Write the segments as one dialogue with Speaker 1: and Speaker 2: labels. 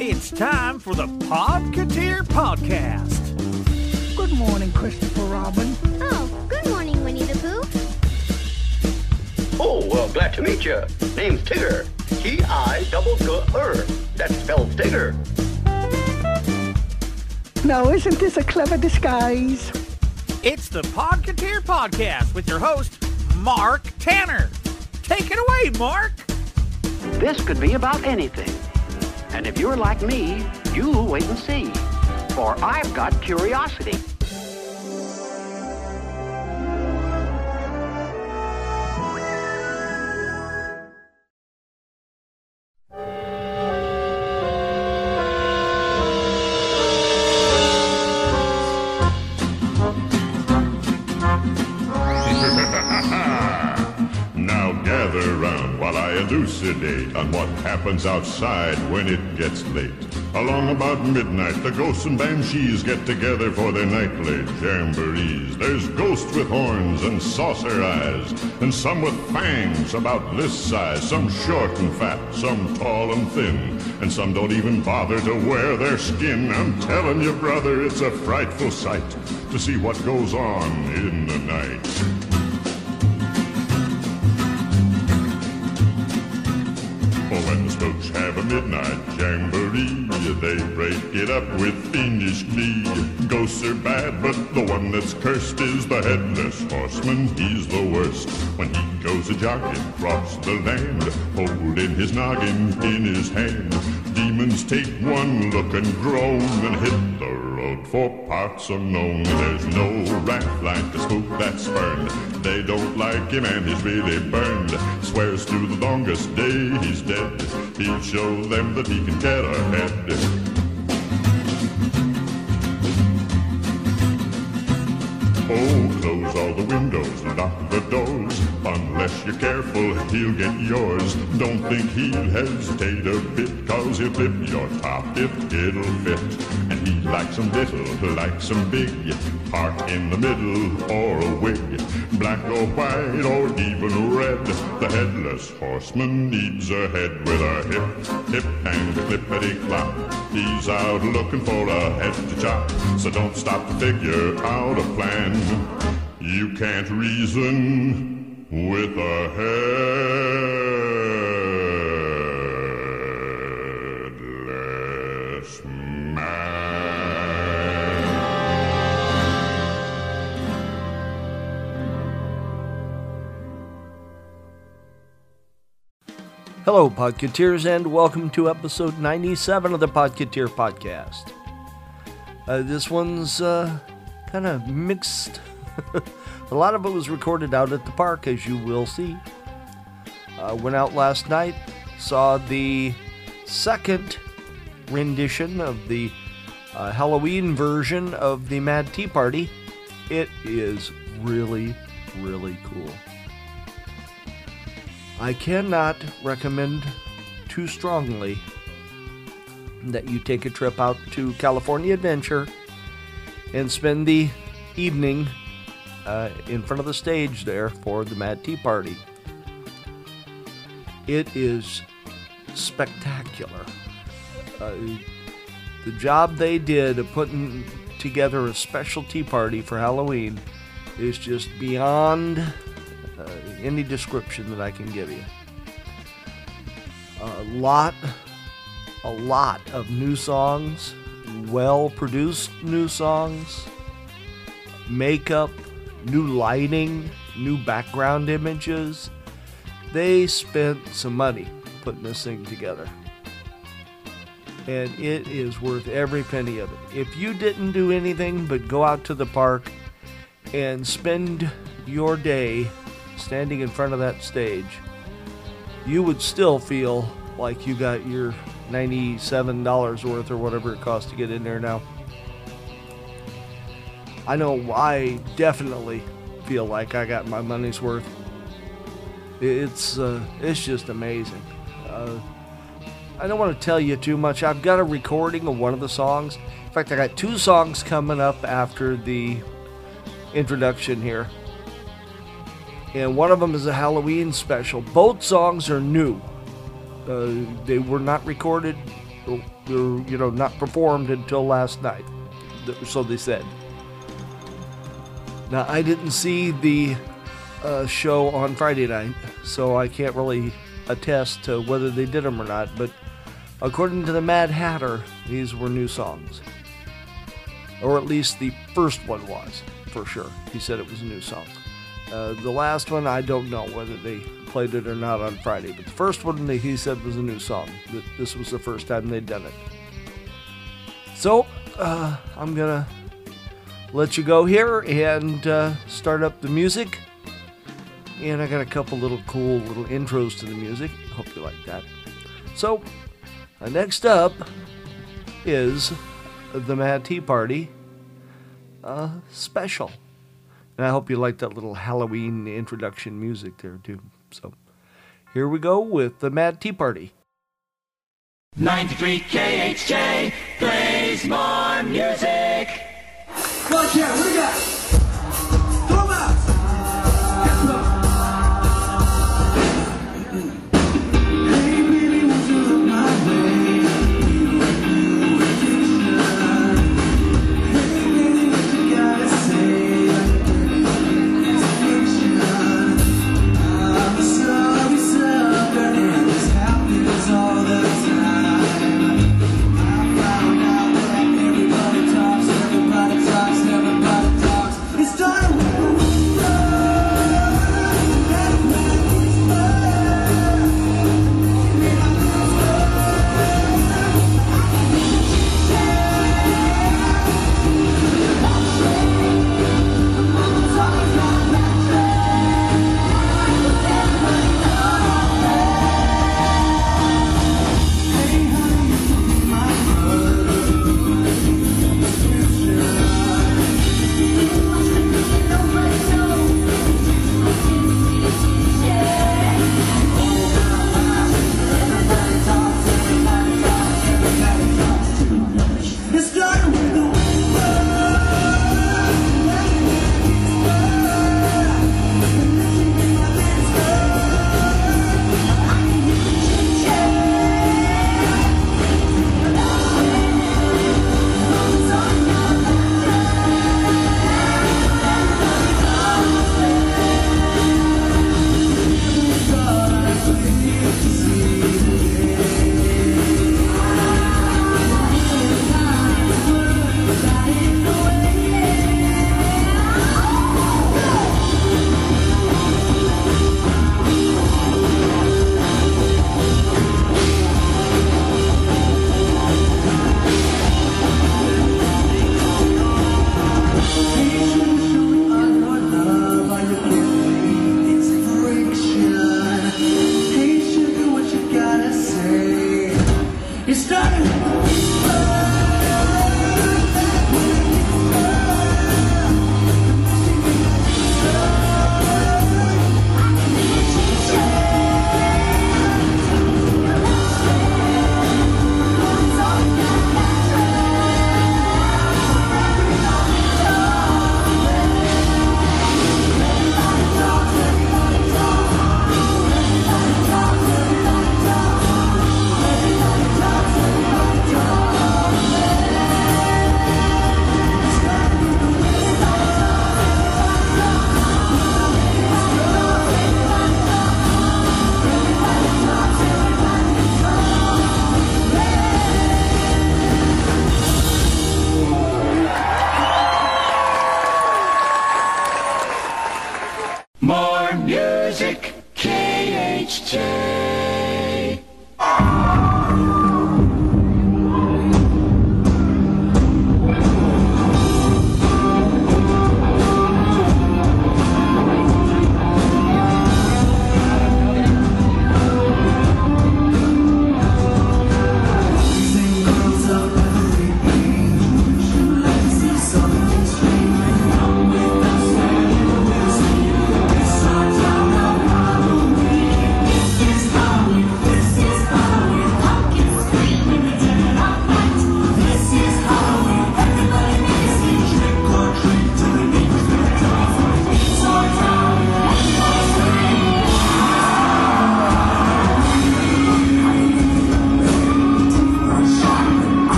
Speaker 1: It's time for the Podketeer Podcast.
Speaker 2: Good morning, Christopher Robin.
Speaker 3: Oh, good morning, Winnie the Pooh.
Speaker 4: Oh, well, glad to meet you. Name's Tigger. T-I double G-R. That spells Tigger.
Speaker 2: Now, isn't this a clever disguise?
Speaker 1: It's the Podketeer Podcast with your host, Mark Tanner. Take it away, Mark.
Speaker 4: This could be about anything. And if you're like me, you'll wait and see. For I've got curiosity.
Speaker 5: Happens outside when it gets late. Along about midnight, the ghosts and banshees get together for their nightly jamborees. There's ghosts with horns and saucer eyes, and some with fangs about this size. Some short and fat, some tall and thin, and some don't even bother to wear their skin. I'm telling you, brother, it's a frightful sight to see what goes on in the night. Spooks have a midnight jamboree, they break it up with fiendish glee. Ghosts are bad, but the one that's cursed is the headless horseman. He's the worst. When he goes a jogging across the land, holding his noggin in his hand, demons take one look and groan and hit the road for parts unknown. There's no wrath like a spook that's burned. They don't like him and he's really burned. Swears to the longest day he's dead. He'll show them that he can get ahead. Oh, close all the windows, lock the doors. Unless you're careful, he'll get yours. Don't think he'll hesitate a bit, cause he'll clip your top if it'll fit. He likes them little, likes them big. Part in the middle, or a wig. Black or white, or even red. The headless horseman needs a head with a hip, hip, and clippity clop. He's out looking for a head to chop. So don't stop to figure out a plan. You can't reason with a headless
Speaker 6: Hello, Podketeers, and welcome to episode 97 of the Podketeer Podcast. Uh, this one's uh, kind of mixed. A lot of it was recorded out at the park, as you will see. Uh, went out last night, saw the second rendition of the uh, Halloween version of the Mad Tea Party. It is really, really cool. I cannot recommend too strongly that you take a trip out to California Adventure and spend the evening uh, in front of the stage there for the Mad Tea Party. It is spectacular. Uh, the job they did of putting together a special tea party for Halloween is just beyond any description that I can give you. A lot, a lot of new songs, well produced new songs, makeup, new lighting, new background images. They spent some money putting this thing together. And it is worth every penny of it. If you didn't do anything but go out to the park and spend your day standing in front of that stage, you would still feel like you got your $97 worth or whatever it costs to get in there now. I know I definitely feel like I got my money's worth. It's uh, it's just amazing. Uh, I don't want to tell you too much. I've got a recording of one of the songs. In fact, I got two songs coming up after the introduction here. And one of them is a Halloween special. Both songs are new. Uh, they were not recorded were, you know, not performed until last night. So they said. Now, I didn't see the uh, show on Friday night, so I can't really attest to whether they did them or not, but according to the Mad Hatter, these were new songs. Or at least the first one was, for sure. He said it was a new song. Uh, the last one, I don't know whether they played it or not on Friday, but the first one that he said was a new song. That this was the first time they'd done it. So uh, I'm gonna let you go here and uh, start up the music. And I got a couple little cool little intros to the music. Hope you like that. So uh, next up is the Mad Tea Party uh, special. And I hope you like that little Halloween introduction music there, too. So here we go with the Mad Tea Party.
Speaker 7: 93 KHJ plays more music.
Speaker 8: Watch out, what do you got?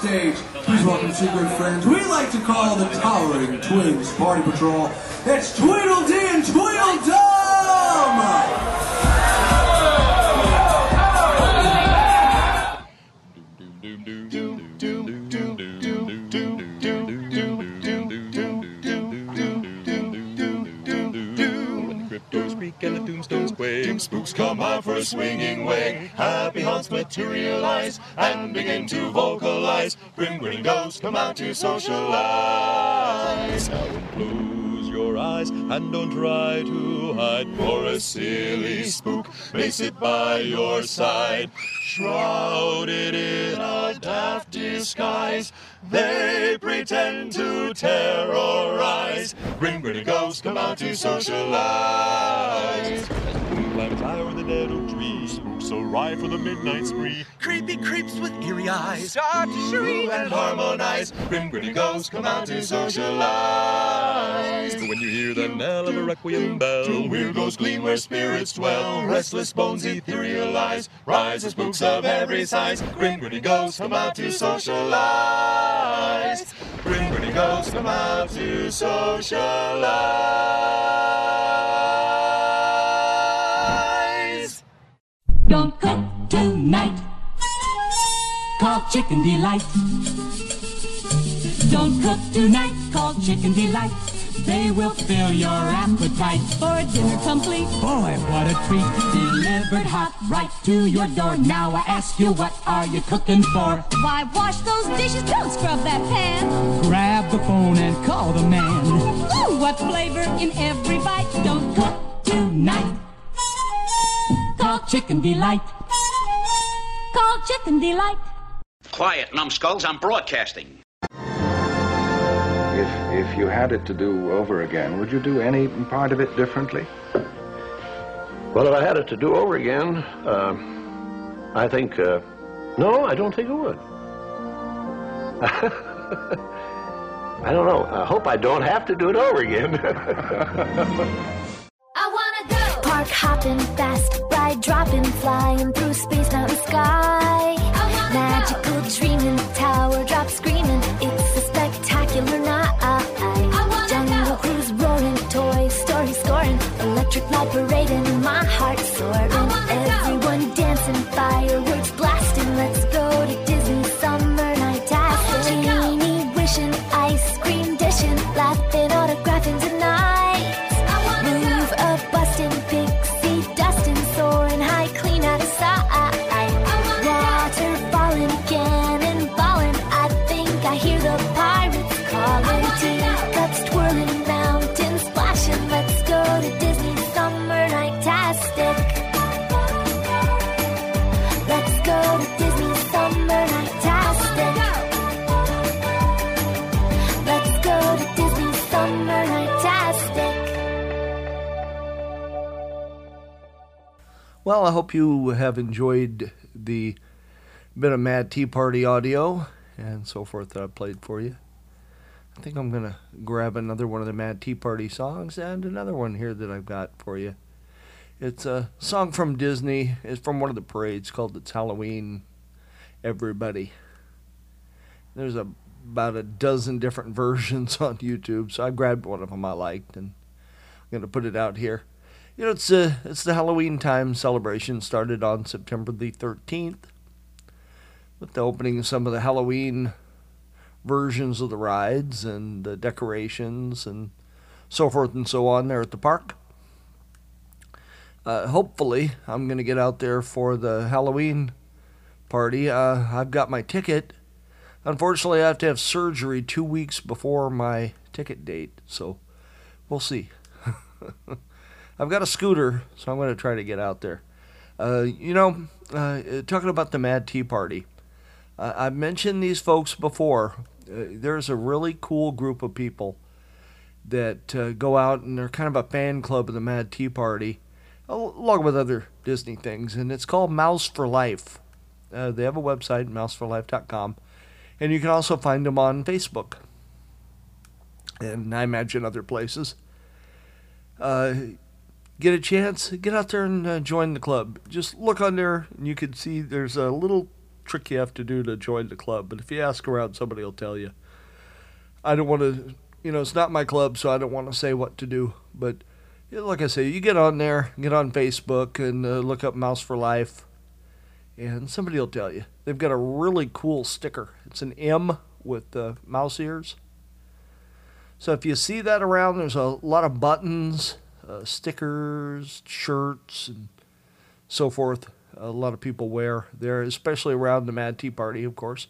Speaker 8: Stage, please welcome two good friends we like to call the Towering Twins Party Patrol. It's Tweedledee and Tweedledum!
Speaker 9: Cryptos creak and the tombstones quake. Spooks come out for a swinging way. Haunts materialize and begin to vocalize. Grim grinning ghosts come out to socialize. Now close your eyes and don't try to hide. For a silly spook may sit by your side. Shrouded in a daft disguise, they pretend to terrorize. Grim grinning ghosts come out to socialize. Climbs high over the dead oak tree. Spooks arrive for the midnight spree. Creepy creeps with eerie eyes start to shriek and harmonize. Grim grinning ghosts come out to socialize. When you hear the knell of a requiem bell, two weird ghosts gleam where spirits dwell. Restless bones etherealize. Rise the spooks of every size. Grim grinning ghosts come out to socialize. Grim grinning ghosts come out to socialize.
Speaker 7: Tonight. Call Chicken Delight. Don't cook tonight. Call Chicken Delight. They will fill your appetite for a dinner complete. Boy, what a treat! Delivered hot right to your door. Now I ask you, what are you cooking for?
Speaker 3: Why wash those dishes? Don't scrub that pan.
Speaker 7: Grab the phone and call the man. Ooh, what flavor in every bite? Don't cook tonight. Call Chicken Delight. Call Chicken Delight.
Speaker 4: Quiet, numbskulls, I'm broadcasting.
Speaker 10: If, if you had it to do over again, would you do any part of it differently?
Speaker 11: Well, if I had it to do over again, uh, I think. Uh, no, I don't think I would. I don't know. I hope I don't have to do it over again. I wanna go!
Speaker 12: Park hopping, fast ride, dropping, flying through space, mountain, sky.
Speaker 6: I hope you have enjoyed the bit of Mad Tea Party audio and so forth that I played for you. I think I'm going to grab another one of the Mad Tea Party songs and another one here that I've got for you. It's a song from Disney. It's from one of the parades called It's Halloween Everybody. There's a, about a dozen different versions on YouTube, so I grabbed one of them I liked and I'm going to put it out here. You know, it's uh, it's the Halloween time celebration. Started on September the 13th with the opening of some of the Halloween versions of the rides and the decorations and so forth and so on there at the park. Uh, hopefully, I'm going to get out there for the Halloween party. Uh, I've got my ticket. Unfortunately, I have to have surgery two weeks before my ticket date, so we'll see. I've got a scooter, so I'm going to try to get out there. Uh, you know, uh, talking about the Mad Tea Party, uh, I've mentioned these folks before. Uh, there's a really cool group of people that uh, go out and they're kind of a fan club of the Mad Tea Party, along with other Disney things, and it's called Mouse for Life. Uh, they have a website, mouseforlife.com, and you can also find them on Facebook, and I imagine other places. Uh,
Speaker 8: get a chance, get out there and uh, join the club. Just look on there, and you can see there's a little trick you have to do to join the club. But if you ask around, somebody will tell you. I don't want to, you know, it's not my club, so I don't want to say what to do. But yeah, like I say, you get on there, get on Facebook, and uh, look up Mouse for Life, and somebody will tell you. They've got a really cool sticker. It's an M with uh, mouse ears. So if you see that around, there's a lot of buttons, uh, stickers, shirts, and so forth. A lot of people wear there, especially around the Mad Tea Party, of course.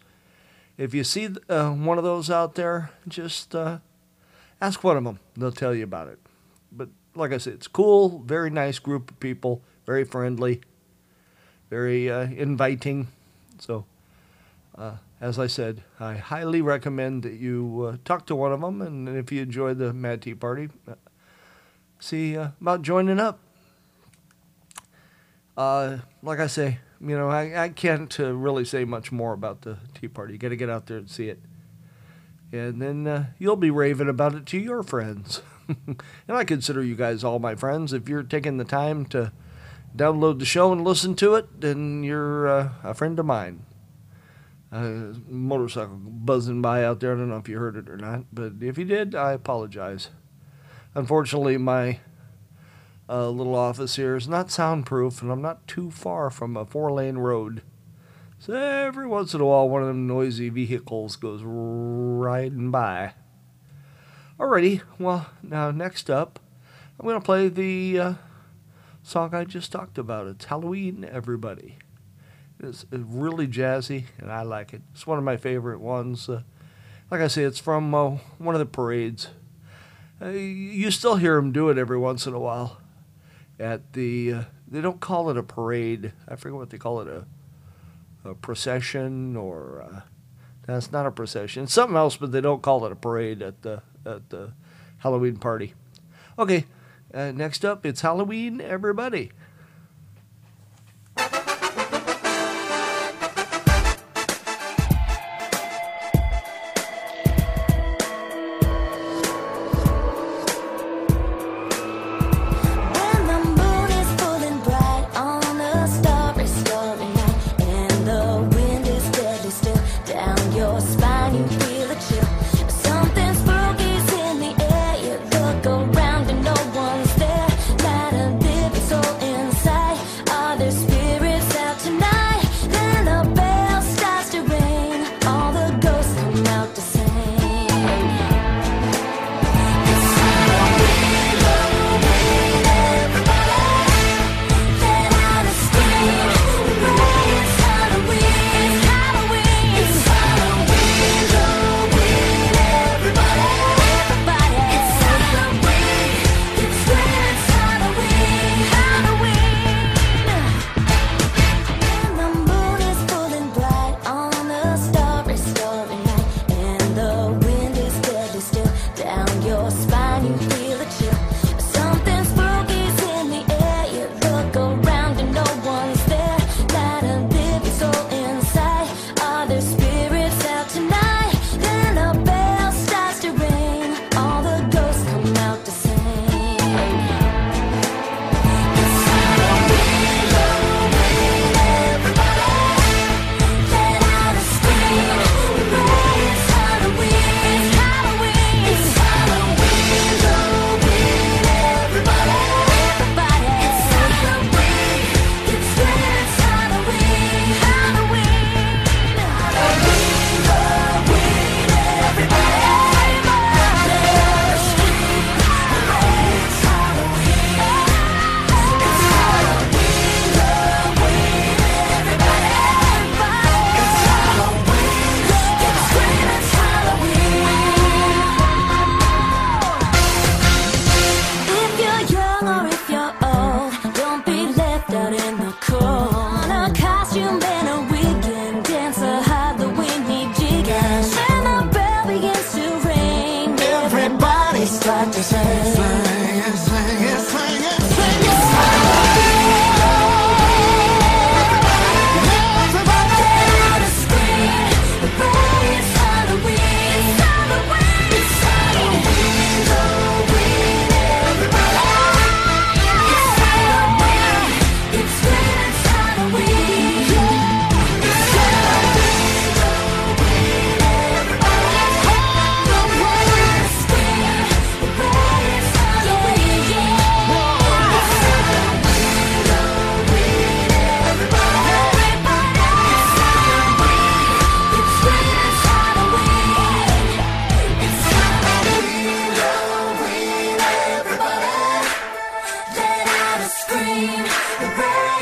Speaker 8: If you see uh, one of those out there, just uh, ask one of them. They'll tell you about it. But like I said, it's cool, very nice group of people, very friendly, very uh, inviting. So, uh, as I said, I highly recommend that you talk to one of them, and if you enjoy the Mad Tea Party, see uh, about joining up. Uh, like I say, you know, I, I can't uh, really say much more about the Tea Party. You got to get out there and see it. And then uh, you'll be raving about it to your friends. and I consider you guys all my friends. If you're taking the time to download the show and listen to it, then you're uh, a friend of mine. Uh, motorcycle buzzing by out there. I don't know if you heard it or not, but if you did, I apologize. Unfortunately, my uh, little office here is not soundproof, and I'm not too far from a four lane road. So every once in a while, one of them noisy vehicles goes riding by. Alrighty, well, now next up, I'm going to play the uh, song I just talked about. It's Halloween, Everybody. It's really jazzy, and I like it. It's one of my favorite ones. Uh, like I say, it's from uh, one of the parades. Uh, you still hear them do it every once in a while. At the, uh, they don't call it a parade. I forget what they call it a, a procession or. Uh, that's not a procession. It's something else, but they don't call it a parade at the at the Halloween party. Okay, uh, next up, it's Halloween, everybody.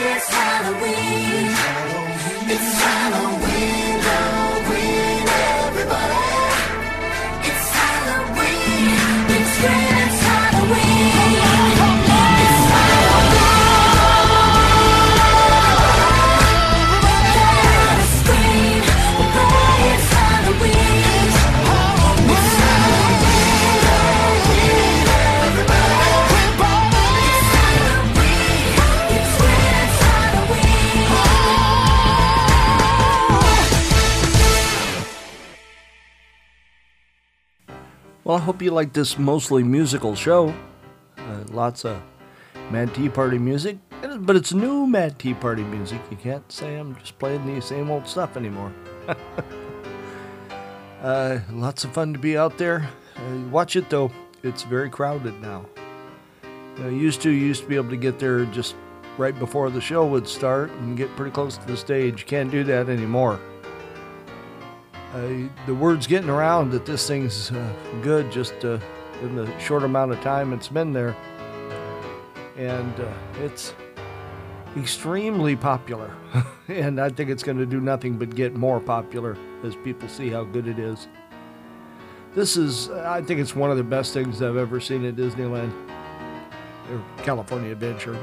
Speaker 13: it's Halloween.
Speaker 8: It's Halloween.
Speaker 6: Hope you like this mostly musical show. Uh, lots of Mad Tea Party music, but it's new Mad Tea Party music. You can't say I'm just playing the same old stuff anymore. uh, lots of fun to be out there. Uh, watch it though; it's very crowded now. Used to used to be able to get there just right before the show would start and get pretty close to the stage. Can't do that anymore. Uh, the word's getting around that this thing's uh, good just uh, in the short amount of time it's been there. And it's extremely popular. and I think it's going to do nothing but get more popular as people see how good it is. This is, I think it's one of the best things I've ever seen at Disneyland, or California Adventure,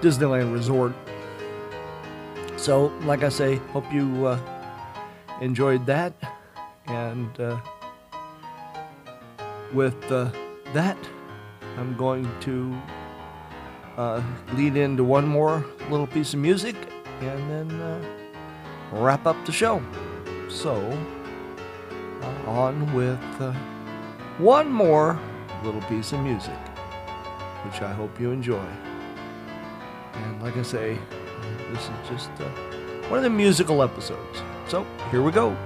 Speaker 6: Disneyland Resort. So, like I say, hope you uh, enjoyed that. And uh, with uh, that, I'm going to uh, lead into one more little piece of music and then uh, wrap up the show. So, uh, on with uh, one more little piece of music, which I hope you enjoy. And like I say, this is just one of the musical episodes. So, here we go.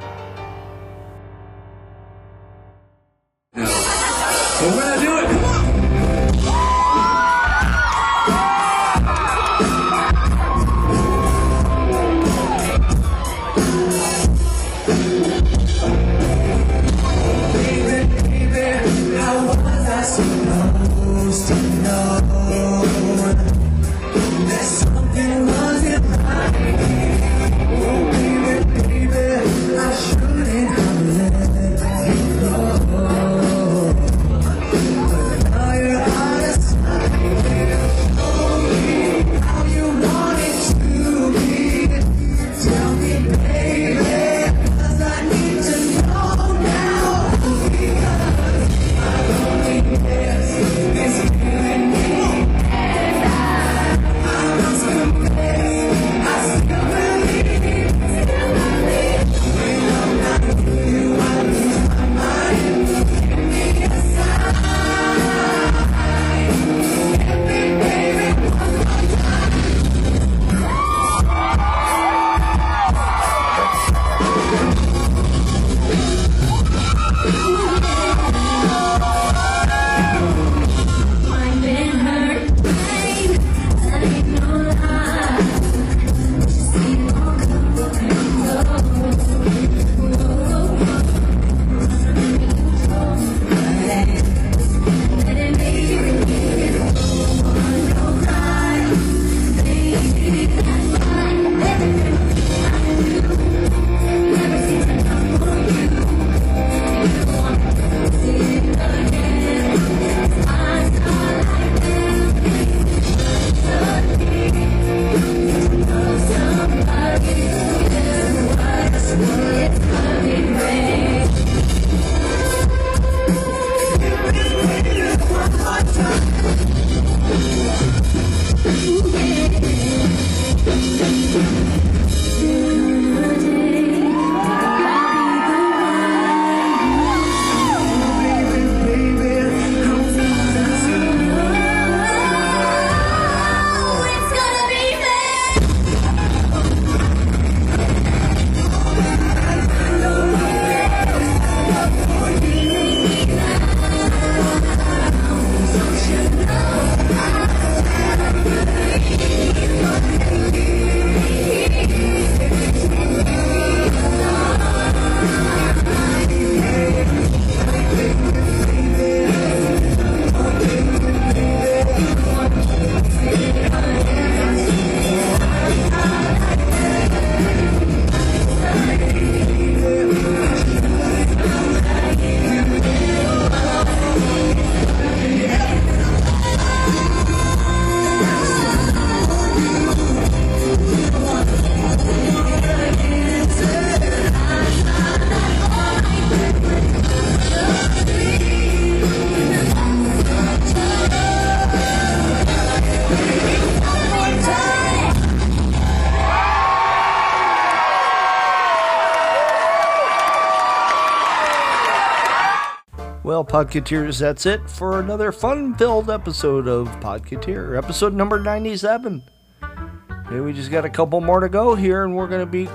Speaker 6: Well, Podketeers, that's it for another fun filled episode of Podketeer, episode number 97. Okay, we just got a couple more to go here, and we're going to be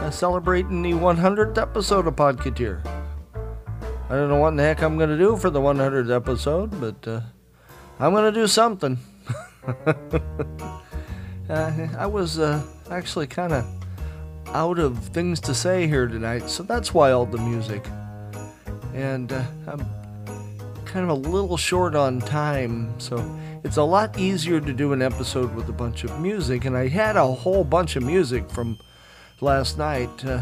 Speaker 6: uh, celebrating the 100th episode of Podketeer. I don't know what in the heck I'm going to do for the 100th episode, but uh, I'm going to do something. uh, I was uh, actually kind of out of things to say here tonight, so that's why all the music. And uh, I'm kind of a little short on time, so it's a lot easier to do an episode with a bunch of music. And I had a whole bunch of music from last night. Uh,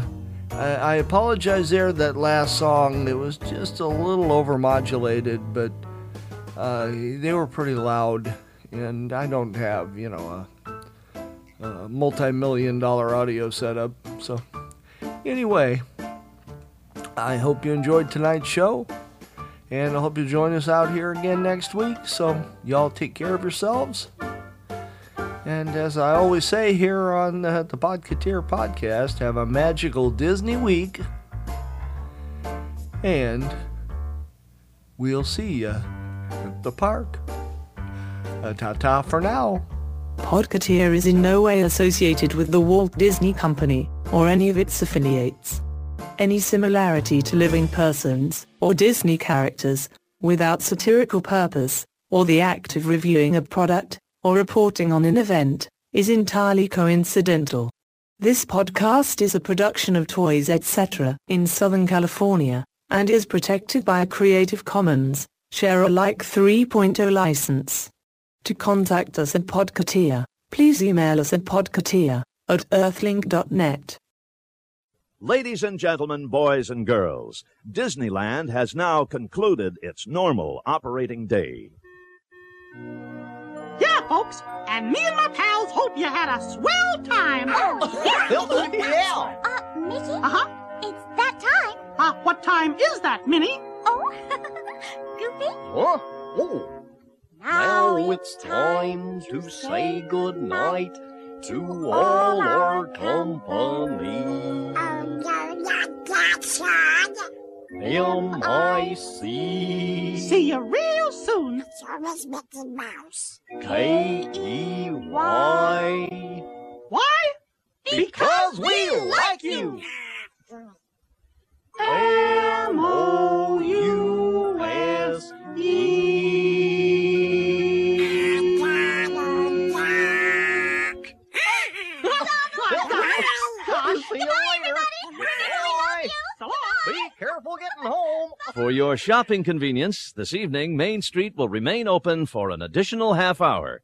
Speaker 6: I, I apologize there that last song, it was just a little overmodulated, but uh, they were pretty loud. And I don't have, you know, a, a multi million dollar audio setup. So, anyway, I hope you enjoyed tonight's show. And I hope you join us out here again next week. So, y'all take care of yourselves. And as I always say here on uh, the Podketeer podcast, have a magical Disney week. And we'll see you at the park. Uh, ta ta for now.
Speaker 14: Podketeer is in no way associated with the Walt Disney Company, or any of its affiliates. Any similarity to living persons, or Disney characters, without satirical purpose, or the act of reviewing a product, or reporting on an event, is entirely coincidental. This podcast is a production of Toys Etc. in Southern California, and is protected by a Creative Commons, share alike 3.0 license. To contact us at Podketeer, please email us at podketeer at earthlink.net.
Speaker 15: Ladies and gentlemen, boys and girls, Disneyland has now concluded its normal operating day.
Speaker 16: Yeah, folks, and me and my pals hope you had a swell time.
Speaker 17: Oh, yeah.
Speaker 16: Uh, Mickey? Uh-huh. It's that time. Uh, what time is that, Minnie?
Speaker 17: Oh, Goofy?
Speaker 18: Huh? Oh. Now it's time to say good night to all our company. M-I-C
Speaker 16: See you real soon.
Speaker 17: It's always Mickey Mouse.
Speaker 18: K-E-Y
Speaker 16: Why?
Speaker 18: Because we like you!
Speaker 17: See
Speaker 19: For your shopping convenience, this evening Main Street will remain open for an additional half hour.